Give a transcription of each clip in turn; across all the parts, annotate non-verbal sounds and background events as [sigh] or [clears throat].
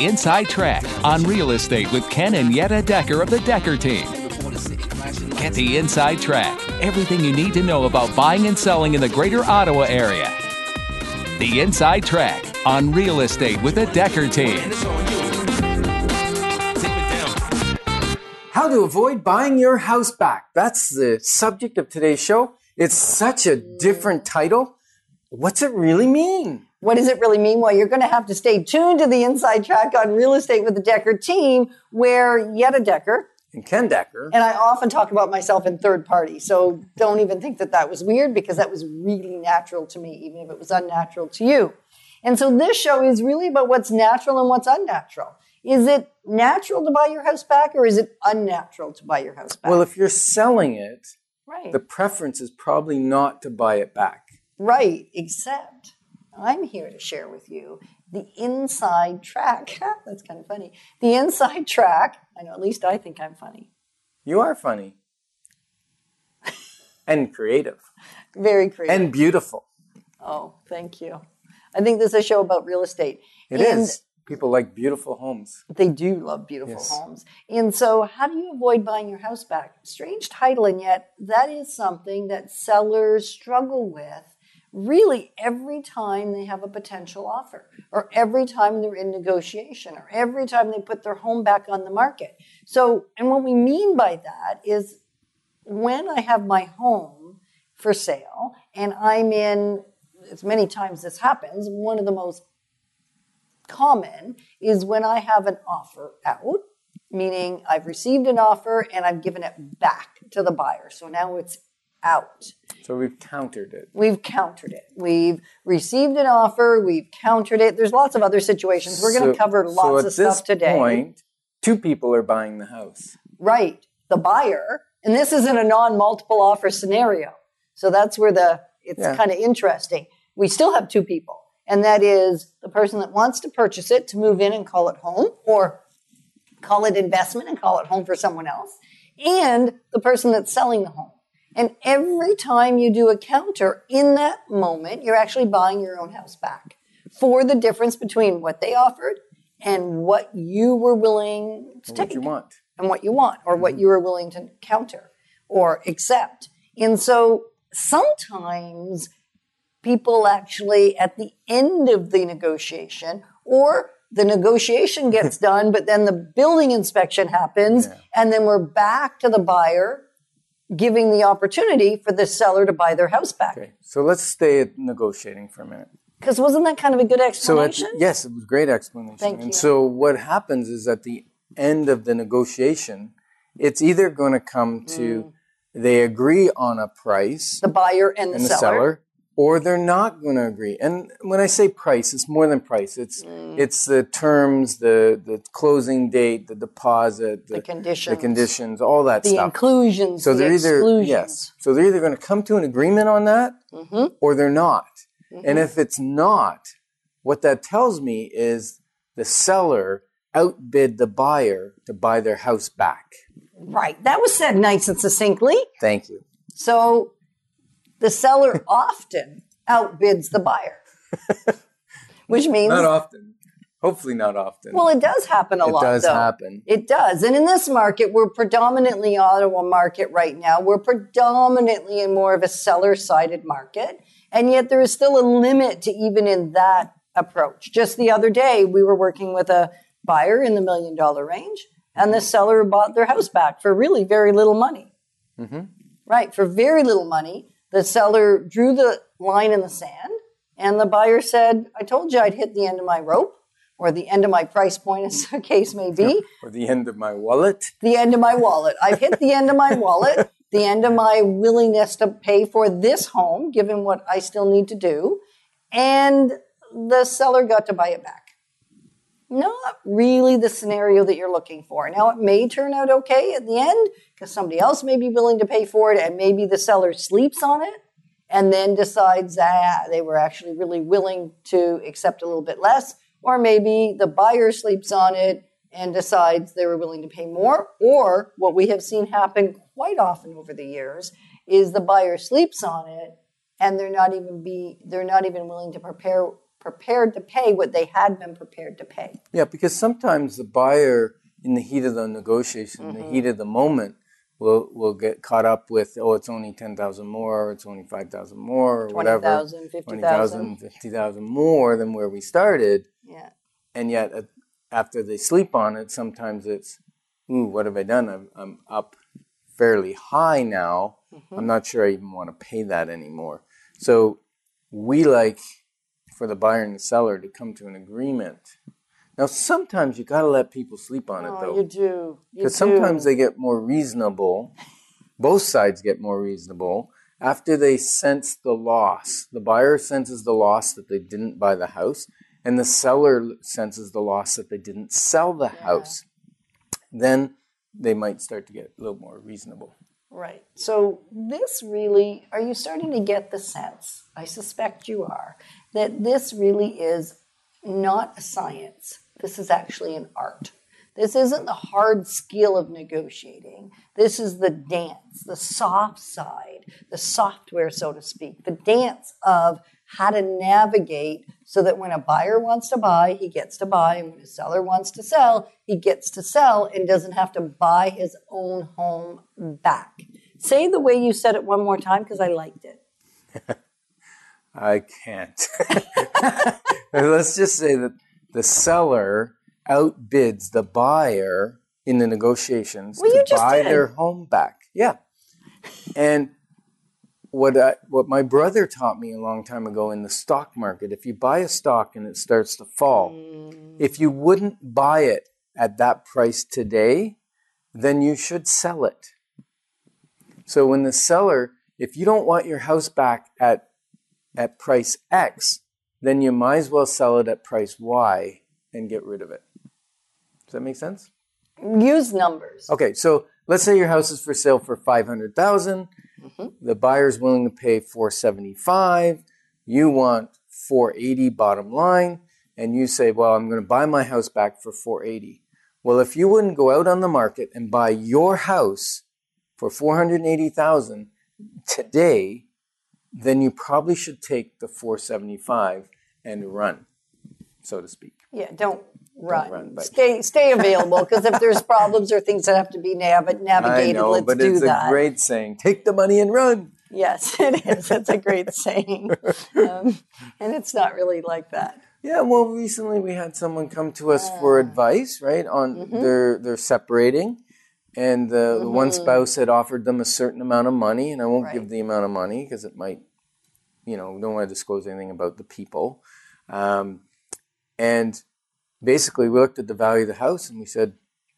Inside Track on real estate with Ken and Yetta Decker of the Decker team. Get the inside track. Everything you need to know about buying and selling in the greater Ottawa area. The Inside Track on real estate with the Decker team. How to avoid buying your house back. That's the subject of today's show. It's such a different title. What's it really mean? What does it really mean? Well, you're going to have to stay tuned to the inside track on real estate with the Decker team, where Yetta Decker And Ken Decker, and I often talk about myself in third party. So don't even think that that was weird because that was really natural to me, even if it was unnatural to you. And so this show is really about what's natural and what's unnatural. Is it natural to buy your house back or is it unnatural to buy your house back? well, if you're selling it, right. the preference is probably not to buy it back. Right, except I'm here to share with you the inside track. [laughs] That's kind of funny. The inside track, I know at least I think I'm funny. You are funny and creative Very creative. and beautiful. oh, thank you. I think this is a show about real estate. It And is. People like beautiful homes. They do love beautiful Yes. homes. And so, how do you avoid buying your house back? Strange title, and yet that is something that sellers struggle with really every time they have a potential offer, or every time they're in negotiation, or every time they put their home back on the market. So, and what we mean by that is when I have my home for sale and I'm in, as many times this happens, one of the most common is when I have an offer out, meaning I've received an offer and I've given it back to the buyer. So now it's out. So we've countered it. We've countered it. We've received an offer. We've countered it. There's lots of other situations. We're going to So- cover so lots at of stuff this today. Point, two people are buying the house. Right. The buyer, and this isn't a non-multiple offer scenario. So that's where the it's Yeah. kind of interesting. We still have two people, and that is the person that wants to purchase it to move in and call it home, or call it investment and call it home for someone else, and the person that's selling the home. And every time you do a counter in that moment, you're actually buying your own house back for the difference between what they offered and what you were willing to What take you want. and what you want or what mm-hmm. you are willing to counter or accept. And so sometimes people actually at the end of the negotiation or the negotiation gets [laughs] done, but then the building inspection happens, and then we're back to the buyer giving the opportunity for the seller to buy their house back. Okay, so let's stay at negotiating for a minute. Because wasn't that kind of a good So at, explanation? yes, it was a great explanation. Thank and you. so what happens is at the end of the negotiation, it's either going to come to they agree on a price Mm. the buyer and the, and the seller. seller, or they're not going to agree. And when I say price, it's more than price. It's Mm. it's the terms, the the closing date, the deposit, the, The conditions. the conditions, all that the stuff. inclusions, So the they're either exclusions. yes. So they're either going to come to an agreement on that, Mm-hmm. or they're not. And if it's not, what that tells me is the seller outbid the buyer to buy their house back. Right. That was said nice and succinctly. Thank you. So the seller [laughs] often outbids the buyer, [laughs] which means, Not often. Hopefully, not often. well, it does happen a it lot. does though. happen. It does. And in this market, we're predominantly Ottawa market right now. We're predominantly in more of a seller sided market. And yet there is still a limit to even in that approach. Just the other day, we were working with a buyer in the million dollar range and the seller bought their house back for really very little money. Mm-hmm. Right. For very little money, the seller drew the line in the sand and the buyer said, I told you I'd hit the end of my rope or the end of my price point, as the [laughs] case may be Or the end of my wallet. the end of my wallet. I've hit the end of my [laughs] wallet, the end of my willingness to pay for this home, given what I still need to do. And the seller got to buy it back. Not really the scenario that you're looking for. Now, it may turn out okay at the end because somebody else may be willing to pay for it, and maybe the seller sleeps on it and then decides ah, they were actually really willing to accept a little bit less. Or maybe the buyer sleeps on it and decides they were willing to pay more. Or what we have seen happen quite often over the years is the buyer sleeps on it and they're not even be they're not even willing to prepare prepared to pay what they had been prepared to pay. Yeah, because sometimes the buyer, in the heat of the negotiation, mm-hmm. the heat of the moment, will will get caught up with oh, it's only ten thousand more, or it's only five thousand more, or 20, whatever, 000, 50,000, 50,000 more than where we started. Yeah, and yet uh, after they sleep on it, sometimes it's, ooh, what have I done? I'm, I'm up fairly high now. Mm-hmm. I'm not sure I even want to pay that anymore. So we like for the buyer and the seller to come to an agreement. Now, sometimes you got to let people sleep on it, oh, though. You do. Because sometimes they get more reasonable. Both sides get more reasonable after they sense the loss. The buyer senses the loss that they didn't buy the house, and the seller senses the loss that they didn't sell the yeah. house. Then they might start to get a little more reasonable. Right. So, this really, are you starting to get the sense? I suspect you are, that this really is not a science. This is actually an art. This isn't the hard skill of negotiating. This is the dance, the soft side, the software, so to speak, the dance of how to navigate so that when a buyer wants to buy, he gets to buy, and when a seller wants to sell, he gets to sell and doesn't have to buy his own home back. Say the way you said it one more time because I liked it. [laughs] I can't. [laughs] Let's just say that the seller outbids the buyer in the negotiations well, to buy did. their home back. Yeah. And what I, what my brother taught me a long time ago in the stock market, if you buy a stock and it starts to fall, mm. if you wouldn't buy it at that price today, then you should sell it. So when the seller, if you don't want your house back at at price X, then you might as well sell it at price Y and get rid of it. Does that make sense? Use numbers. Okay, so let's say your house is for sale for 500,000. Mm-hmm. The buyer's willing to pay 475. You want 480 bottom line and you say, "Well, I'm going to buy my house back for 480." Well, if you wouldn't go out on the market and buy your house for 480,000 today, then you probably should take the 475 and run, so to speak. Yeah, don't run. Don't run stay stay available because if there's problems or things that have to be nav- navigated, I know, let's but do it's that. a great saying. Take the money and run. Yes, [laughs] it is. It's a great saying, um, and it's not really like that. Yeah, well, recently we had someone come to us uh, for advice, right? On mm-hmm. they're they're separating, and the, mm-hmm. the, one spouse had offered them a certain amount of money, and I won't right. give the amount of money because it might, you know, don't want to disclose anything about the people. Um, and basically, we looked at the value of the house and we said,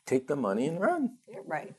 take the money and run. Right.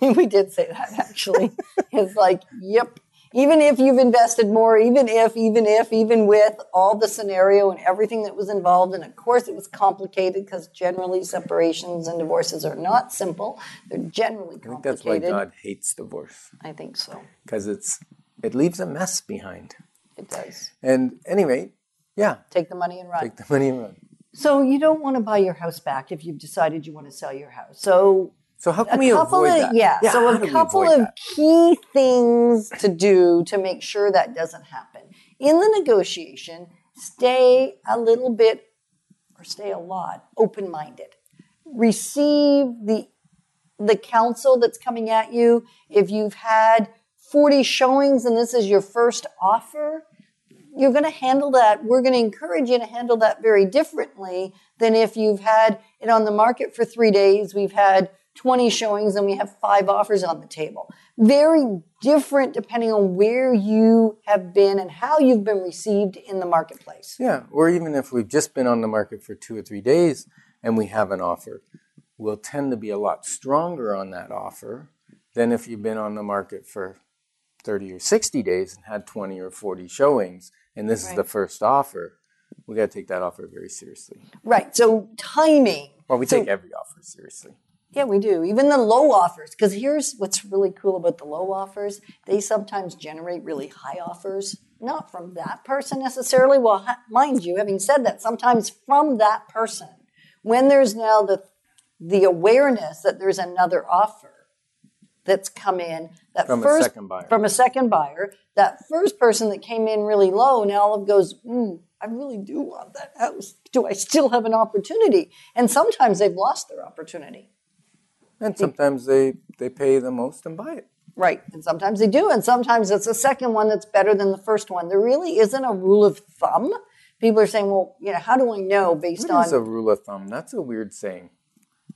[laughs] we did say that actually. it's like, yep, even if you've invested more, even if, even if, even with all the scenario and everything that was involved, and of course it was complicated because generally separations and divorces are not simple. They're generally complicated. I think that's why God hates divorce. I think so. Because it's it leaves a mess behind. It does. And anyway, yeah. Take the money and run. Take the money and run. So you don't want to buy your house back if you've decided you want to sell your house. So so how can we avoid of, that? Yeah, yeah so a couple of that? key things to do to make sure that doesn't happen. In the negotiation, stay a little bit or stay a lot open-minded. Receive the the counsel that's coming at you. If you've had 40 showings and this is your first offer, you're going to handle that. We're going to encourage you to handle that very differently than if you've had it on the market for three days. We've had 20 showings and we have five offers on the table. Very different depending on where you have been and how you've been received in the marketplace. Yeah, or even if we've just been on the market for two or three days and we have an offer, we'll tend to be a lot stronger on that offer than if you've been on the market for 30 or 60 days and had 20 or 40 showings and this right. is the first offer. We got to take that offer very seriously. Right. So timing. Well, we so, take every offer seriously. Yeah, we do. Even the low offers, because here's what's really cool about the low offers. They sometimes generate really high offers, not from that person necessarily. Well, mind you, having said that, sometimes from that person. When there's now the, the awareness that there's another offer, that's come in. That From a first second buyer. from a second buyer. That first person that came in really low now all of goes, mm, I really do want that house. Do I still have an opportunity? And sometimes they've lost their opportunity. And sometimes they, they pay the most and buy it. Right. And sometimes they do. And sometimes it's the second one that's better than the first one. There really isn't a rule of thumb. People are saying, well, you know, how do I know based What is on a rule of thumb? That's a weird saying.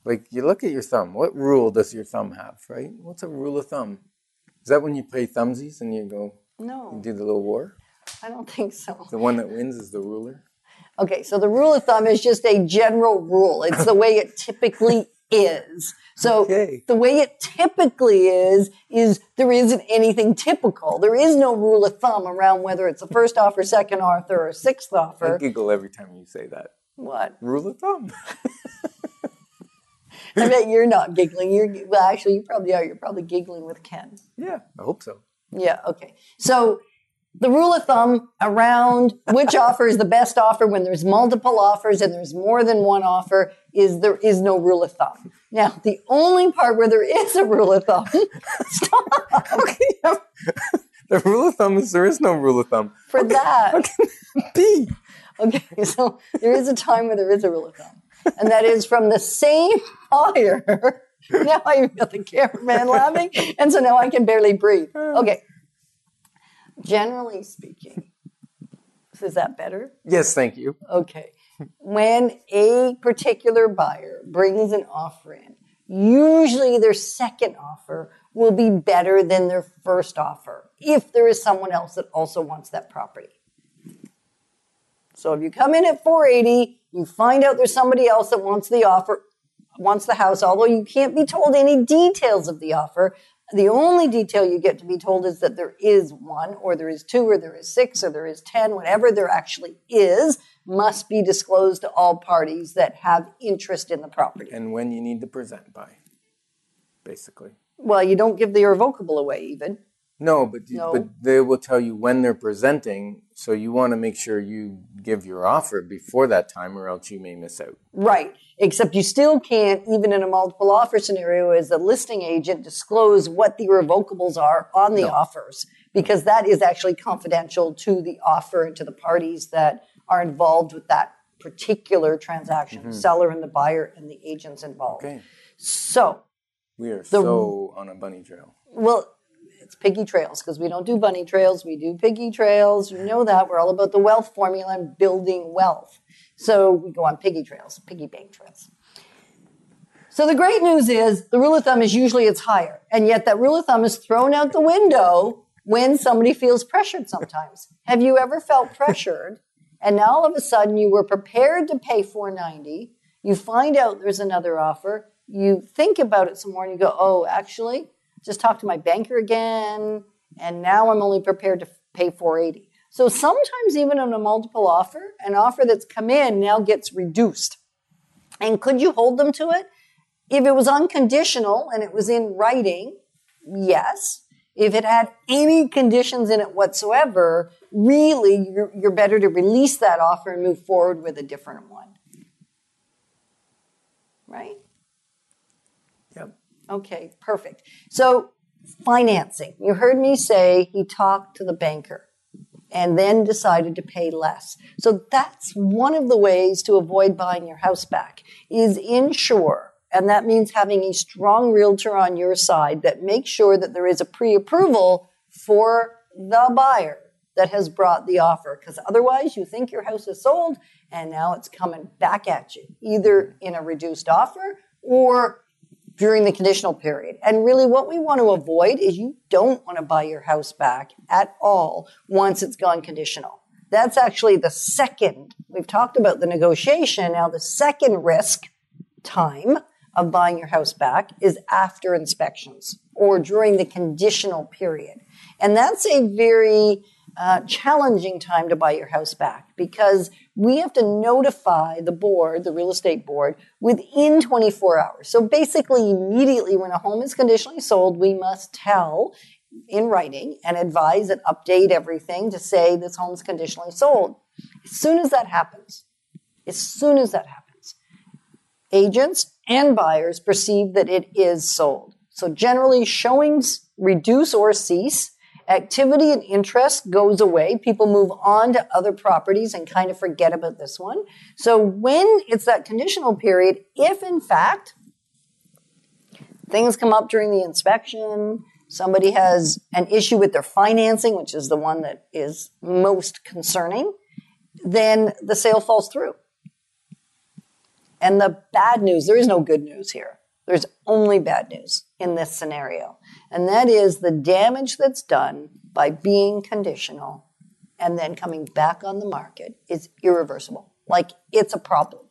Like you look at your thumb. What rule does your thumb have, right? What's a rule of thumb? Is that when you play thumbsies and you go No, do the little war? I don't think so. The one that wins is the ruler. Okay, so the rule of thumb is just a general rule. It's the way it typically is. So Okay. the way it typically is, is there isn't anything typical. There is no rule of thumb around whether it's a first offer, second offer, or sixth offer. I giggle every time you say that. What? Rule of thumb. [laughs] I bet you're not giggling. You're well, actually, you probably are. You're probably giggling with Ken. yeah, I hope so. Yeah, okay. So the rule of thumb around which [laughs] offer is the best offer when there's multiple offers and there's more than one offer is there is no rule of thumb. Now, the only part where there is a rule of thumb, [laughs] stop The rule of thumb is there is no rule of thumb. for that. B. Okay, so there is a time where there is a rule of thumb, and that is from the same buyer. [laughs] Now I've got the cameraman laughing, and so now I can barely breathe. Oh. Okay. Generally speaking, is that better? Yes, thank you. Okay. When a particular buyer brings an offer in, usually their second offer will be better than their first offer if there is someone else that also wants that property. So if you come in at 480, you find out there's somebody else that wants the offer, wants the house, although you can't be told any details of the offer. The only detail you get to be told is that there is one, or there is two, or there is six, or there is 10, whatever there actually is, must be disclosed to all parties that have interest in the property. And when you need to present by, basically. Well, you don't give the irrevocable away, even. No, but No. but they will tell you when they're presenting, so you want to make sure you give your offer before that time, or else you may miss out. Right. Except you still can't, even in a multiple offer scenario, as a listing agent, disclose what the irrevocables are on the offers because that is actually confidential to the offer and to the parties that are involved with that particular transaction, mm-hmm. seller and the buyer and the agents involved. Okay, So, we are so on a bunny trail. well, it's piggy trails because we don't do bunny trails. We do piggy trails. You know that. We're all about the wealth formula and building wealth. So we go on piggy trails, piggy bank trails. So the great news is the rule of thumb is usually it's higher. And yet that rule of thumb is thrown out the window when somebody feels pressured sometimes. Have you ever felt pressured and now all of a sudden you were prepared to pay 490, you find out there's another offer, you think about it some more and you go, "Oh, actually, just talk to my banker again and now I'm only prepared to pay 480." So sometimes even on a multiple offer, an offer that's come in now gets reduced. And could you hold them to it? If it was unconditional and it was in writing, yes. If it had any conditions in it whatsoever, really, you're, you're better to release that offer and move forward with a different one. Right? Yep. Okay, perfect. So, financing. You heard me say he talked to the banker and then decided to pay less. So that's one of the ways to avoid buying your house back is insure. And that means having a strong realtor on your side that makes sure that there is a pre-approval for the buyer that has brought the offer. Because otherwise you think your house is sold and now it's coming back at you, either in a reduced offer or during the conditional period. And really, what we want to avoid is you don't want to buy your house back at all once it's gone conditional. That's actually the second. We've talked about the negotiation. Now, the second risk time of buying your house back is after inspections or during the conditional period. And that's a very uh, challenging time to buy your house back because we have to notify the board, the real estate board, within 24 hours. So basically, immediately when a home is conditionally sold, we must tell in writing and advise and update everything to say this home's conditionally sold. As soon as that happens, as soon as that happens, agents and buyers perceive that it is sold. So generally, showings reduce or cease. Activity and interest goes away. People move on to other properties and kind of forget about this one. So when it's that conditional period, if in fact things come up during the inspection, somebody has an issue with their financing, which is the one that is most concerning, then the sale falls through. And the bad news, there is no good news here. There's only bad news in this scenario. And that is the damage that's done by being conditional and then coming back on the market is irreversible. Like it's a problem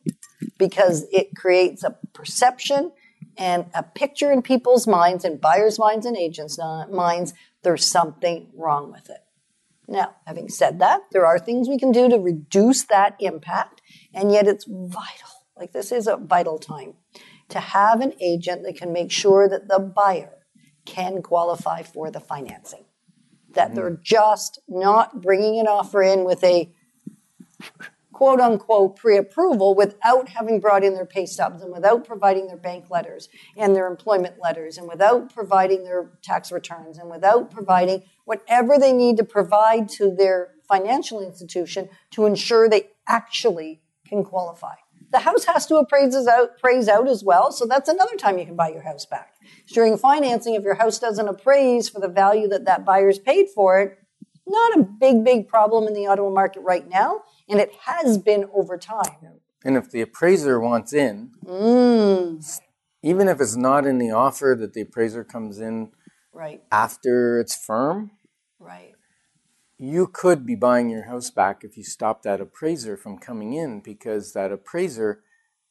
because it creates a perception and a picture in people's minds and buyers' minds and agents' minds. There's something wrong with it. Now, having said that, there are things we can do to reduce that impact, and yet it's vital. Like this is a vital time to have an agent that can make sure that the buyer can qualify for the financing. That mm-hmm. they're just not bringing an offer in with a quote unquote pre approval without having brought in their pay stubs and without providing their bank letters and their employment letters and without providing their tax returns and without providing whatever they need to provide to their financial institution to ensure they actually can qualify. The house has to appraise out, appraise out as well, so that's another time you can buy your house back. During financing, if your house doesn't appraise for the value that that buyer's paid for it, not a big, big problem in the Ottawa market right now, and it has been over time. And if the appraiser wants in, mm. even if it's not in the offer that the appraiser comes in right. after it's firm, right you could be buying your house back if you stop that appraiser from coming in because that appraiser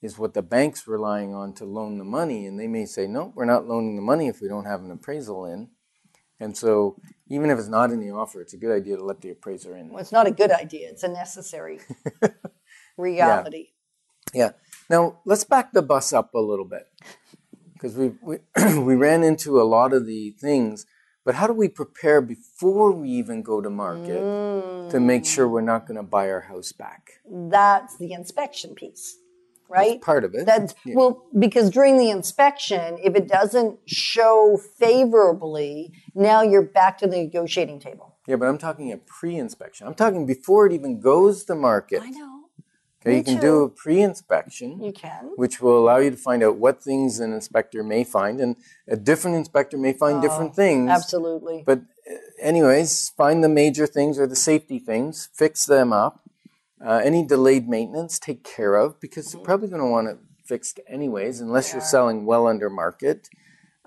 is what the bank's relying on to loan the money. And they may say, no, we're not loaning the money if we don't have an appraisal in. And so, even if it's not in the offer, it's a good idea to let the appraiser in. Well, it's not a good idea, it's a necessary [laughs] reality. Yeah. yeah. Now, let's back the bus up a little bit because we, we, [clears throat] we ran into a lot of the things but how do we prepare before we even go to market mm. to make sure we're not going to buy our house back? That's the inspection piece, right? That's part of it. That's yeah. well, because during the inspection, if it doesn't show favorably, now you're back to the negotiating table. Yeah, but I'm talking a pre-inspection. I'm talking before it even goes to market. I know. Okay, you can too. do a pre-inspection. You can. Which will allow you to find out what things an inspector may find, and a different inspector may find oh, different things. Absolutely. But, uh, anyways, find the major things or the safety things, fix them up. Uh, any delayed maintenance, take care of because mm-hmm. you're probably going to want it fixed anyways, unless yeah. you're selling well under market.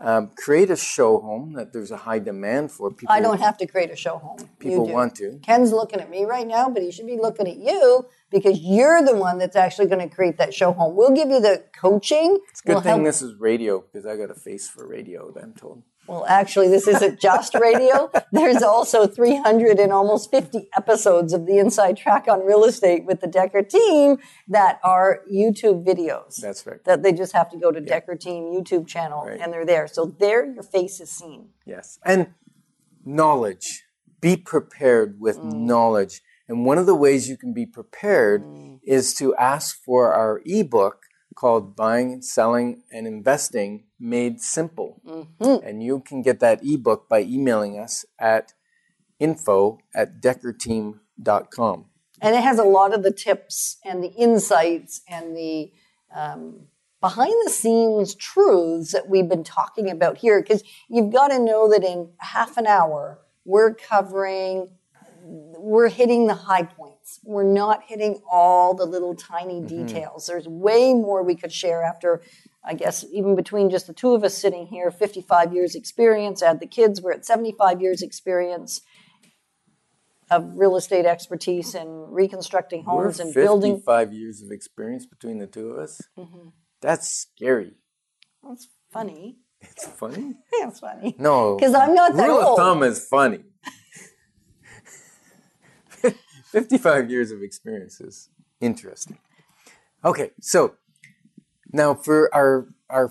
Um, create a show home that there's a high demand for. People, I don't have to create a show home. People want to. Ken's looking at me right now, but he should be looking at you because you're the one that's actually going to create that show home. We'll give you the coaching. It's a good we'll thing help. this is radio because I got a face for radio, I'm told. Well, actually, this isn't just radio. There's also 300 and almost 50 episodes of the Inside Track on Real Estate with the Decker team that are YouTube videos. That's right. That they just have to go to yeah. Decker Team YouTube channel right. and they're there. So there, your face is seen. Yes. And knowledge. Be prepared with mm. knowledge. And one of the ways you can be prepared mm. is to ask for our ebook called Buying, Selling, and Investing Made Simple. Mm-hmm. And you can get that ebook by emailing us at info at deckerteam.com. And it has a lot of the tips and the insights and the um, behind the scenes truths that we've been talking about here. Because you've got to know that in half an hour, we're covering, we're hitting the high we're not hitting all the little tiny mm-hmm. details. There's way more we could share after, I guess, even between just the two of us sitting here, 55 years experience, add the kids, we're at 75 years experience of real estate expertise and reconstructing homes we're and building. 55 years of experience between the two of us. Mm-hmm. That's scary. That's funny. It's funny. yeah, [laughs] it's funny. No, [laughs] because I'm not that rule old. of thumb is funny. 55 years of experience is interesting. Okay, so now for our our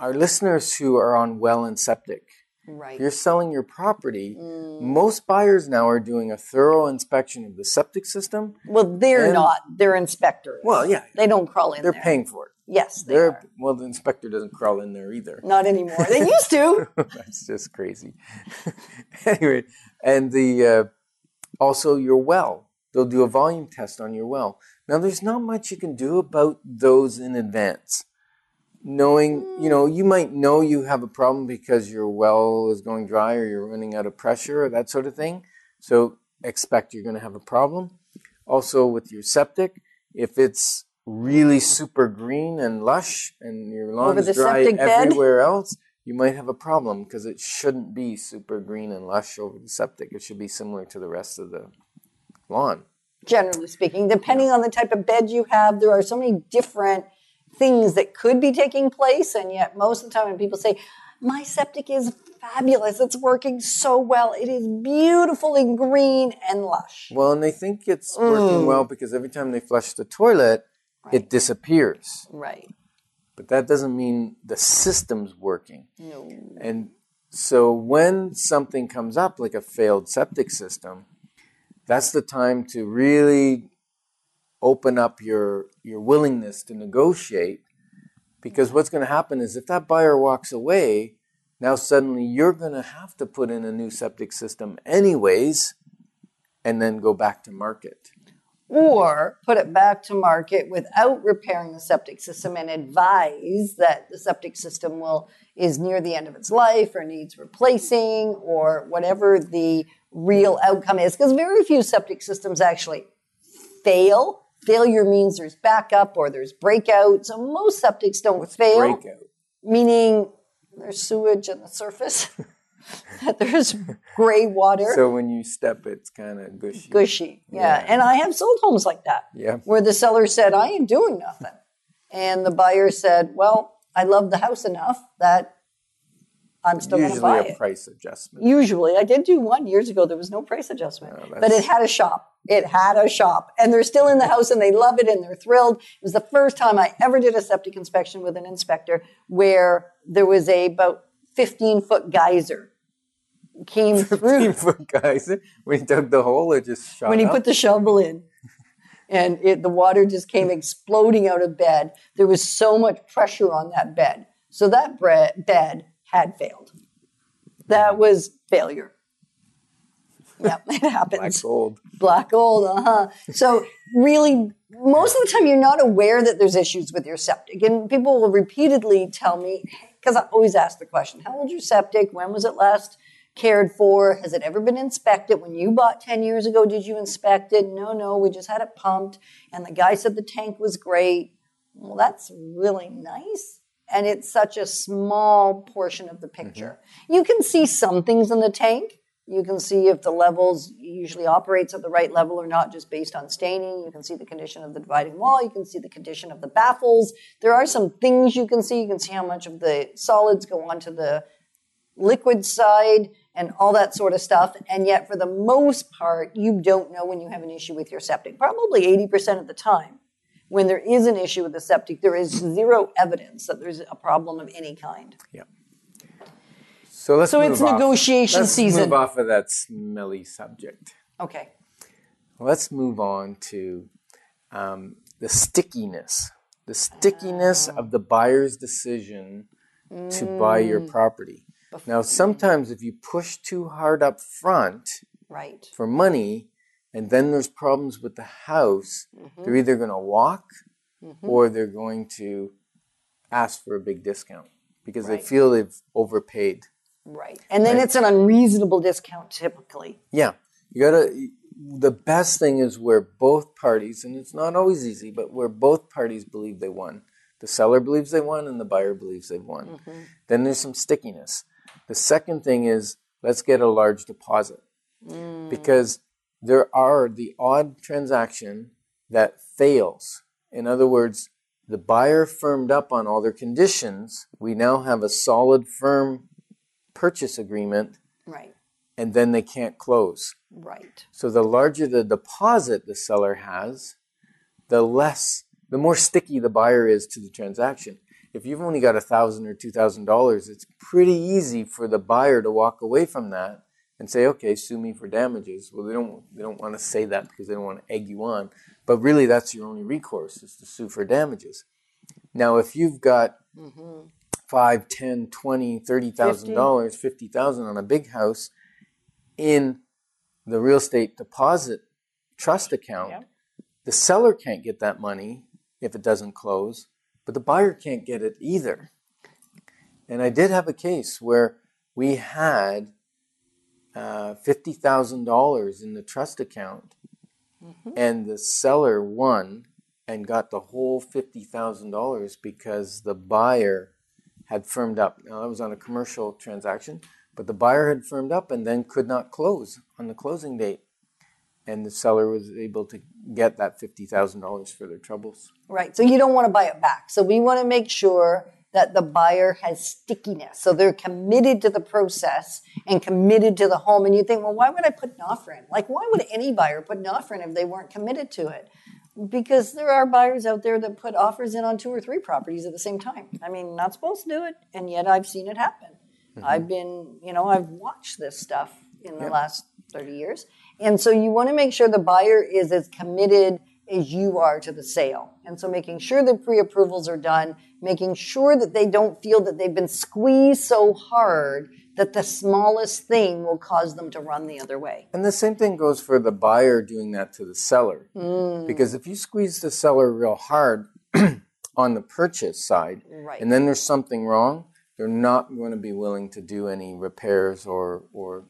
our listeners who are on well and septic, right. you're selling your property. Mm. Most buyers now are doing a thorough inspection of the septic system. Well, they're not. They're inspectors. Well, yeah, they don't crawl in. They're there. paying for it. Yes, they They're are. well, the inspector doesn't crawl in there either. Not anymore. They used to. [laughs] That's just crazy. [laughs] anyway, and the uh, also your well. They'll do a volume test on your well. Now, there's not much you can do about those in advance. Knowing, you know, you might know you have a problem because your well is going dry or you're running out of pressure or that sort of thing. So expect you're going to have a problem. Also, with your septic, if it's really super green and lush and your lawn is dry everywhere else, you might have a problem because it shouldn't be super green and lush over the septic. It should be similar to the rest of the lawn. generally speaking. Depending on the type of bed you have, there are so many different things that could be taking place. And yet, most of the time, when people say, My septic is fabulous, it's working so well, it is beautifully green and lush. Well, and they think it's working mm. well because every time they flush the toilet, it disappears. Right. But that doesn't mean the system's working. No. And so when something comes up like a failed septic system, that's the time to really open up your your willingness to negotiate because what's going to happen is if that buyer walks away, now suddenly you're going to have to put in a new septic system anyways and then go back to market. Or put it back to market without repairing the septic system and advise that the septic system will is near the end of its life or needs replacing or whatever the real outcome is. Because very few septic systems actually fail. Failure means there's backup or there's breakout. So most septics don't fail, Breakout. meaning there's sewage on the surface, [laughs] [laughs] that there's gray water, So when you step, it's kind of gushy. gushy. Yeah. Yeah. And I have sold homes like that Yeah. where the seller said, I ain't doing nothing. And the buyer said, Well, I love the house enough that I'm still going to Usually a price adjustment. Usually, I did do one years ago. There was no price adjustment, Oh, but it had a shop. It had a shop, and they're still in the house and they love it and they're thrilled. It was the first time I ever did a septic inspection with an inspector where there was a about 15 foot geyser came [laughs] through. foot guys, when he dug the hole, it just shot when he up. put the shovel in and it, the water just came exploding out of bed. There was so much pressure on that bed. So that bre- bed had failed. That was failure. Yep [laughs] it happens. Black gold. black gold uh-huh. So really most of the time you're not aware that there's issues with your septic. And people will repeatedly tell me because i always ask the question how old's your septic? When was it last cared for has it ever been inspected when you bought 10 years ago did you inspect it no no we just had it pumped and the guy said the tank was great well that's really nice and it's such a small portion of the mm-hmm. picture you can see some things in the tank you can see if the levels usually operates at the right level or not, just based on staining. You can see the condition of the dividing wall. You can see the condition of the baffles. There are some things you can see. You can see how much of the solids go onto the liquid side and all that sort of stuff. And yet, for the most part, you don't know when you have an issue with your septic. Probably 80% of the time, when there is an issue with the septic, there is zero evidence that there's a problem of any kind. Yeah. So let's So move it's off. negotiation let's season. move off of that smelly subject. Okay. Let's move on to um, the stickiness. The stickiness of the buyer's decision to buy your Mm. Property. Now, sometimes if you push too hard up front Right. for money, and then there's problems with the house, Mm-hmm. they're either going to walk or they're going to ask for a big discount because they feel they've overpaid. Right. And then it's an unreasonable discount typically. Yeah, you gotta. The best thing is where both parties, and it's not always easy, but where both parties believe they won. The seller believes they won, and the buyer believes they've won. Then there's some stickiness. The second thing is let's get a large deposit mm. because there are the odd transaction that fails. In other words, the buyer firmed up on all their conditions. We now have a solid, firm purchase agreement, Right. and then they can't close. Right. So the larger the deposit the seller has, the less, the more sticky the buyer is to the transaction. If you've only got a thousand or two thousand dollars, it's pretty easy for the buyer to walk away from that and say, "Okay, sue me for damages." Well, they don't they don't want to say that because they don't want to egg you on, but really that's your only recourse is to sue for damages. Now, if you've got Mm-hmm. five, ten, twenty, thirty thousand dollars, fifty thousand on a big house in the real estate deposit trust account, the seller can't get that money if it doesn't close, but the buyer can't get it either. And I did have a case where we had uh, fifty thousand dollars in the trust account, and the seller won and got the whole fifty thousand dollars because the buyer had firmed up. Now that was on a commercial transaction, but the buyer had firmed up and then could not close on the closing date, and the seller was able to get that fifty thousand dollars for their troubles. Right. So you don't want to buy it back. So we want to make sure that the buyer has stickiness. So they're committed to the process and committed to the home. And you think, well, why would I put an offer in? Like, why would any buyer put an offer in if they weren't committed to it? Because there are buyers out there that put offers in on two or three properties at the same time. I mean, not supposed to do it, and yet I've seen it happen. Mm-hmm. I've been, you know, I've watched this stuff in the last 30 years. And so you want to make sure the buyer is as committed as you are to the sale. And so making sure the pre approvals are done, making sure that they don't feel that they've been squeezed so hard that the smallest thing will cause them to run the other way. And the same thing goes for the buyer doing that to the seller. Mm. Because if you squeeze the seller real hard [clears throat] on the purchase side, Right. and then there's something wrong, they're not going to be willing to do any repairs or, or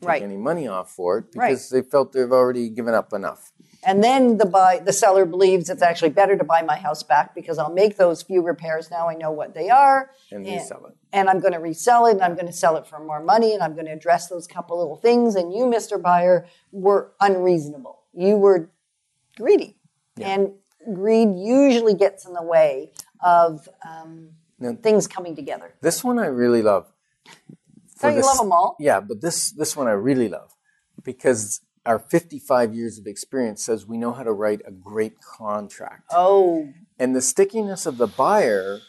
take Right. any money off for it Right. because they felt they've already given up enough. And then the buy the seller believes it's actually better to buy my house back because I'll make those few repairs now. I know what they are. And resell it. And I'm going to resell it and I'm going to sell it for more money and I'm going to address those couple little things. And you, Mr. Buyer, were unreasonable. You were greedy. And greed usually gets in the way of um, Now- things coming together. This one I really love. Don't you this- love them all? Yeah, but this this one I really love because our 55 years of experience says we know how to write a great contract. Oh, And the stickiness of the buyer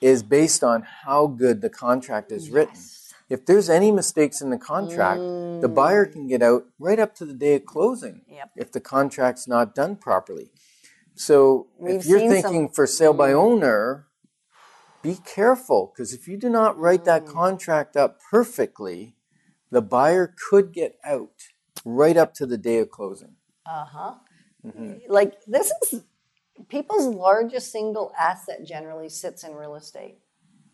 is based on how good the contract is written. If there's any mistakes in the contract, the mm. buyer can get out right up to the day of closing Yep. if the contract's not done properly. So We've if you're seen some- thinking for sale by mm. owner, be careful because if you do not write that contract up perfectly, the buyer could get out right up to the day of closing. uh huh. Mm-hmm. Like this is people's largest single asset generally sits in real estate.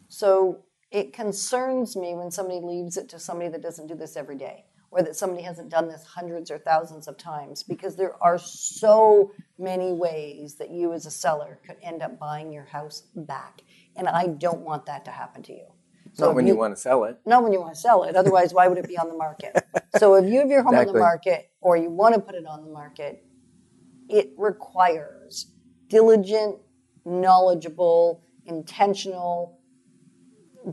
So it concerns me when somebody leaves it to somebody that doesn't do this every day or that somebody hasn't done this hundreds or thousands of times because there are so many ways that you as a seller could end up buying your house back. And I don't want that to happen to you. So Not when you, want to sell it. not when you want to sell it. Otherwise, why would it be on the market? [laughs] so if you have your home on the market or you want to put it on the market, it requires diligent, knowledgeable, intentional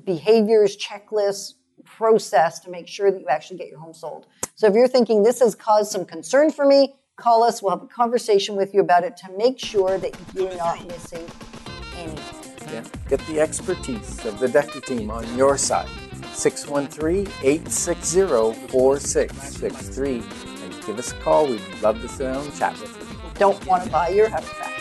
behaviors, checklists, process to make sure that you actually get your home sold. So if you're thinking this has caused some concern for me, call us. We'll have a conversation with you about it to make sure that you're not missing anything. Yeah. Get the expertise of the Decker team on your side. 613-860-4663 and give us a call. We'd love to sit down and chat with you. Don't want to buy your house back.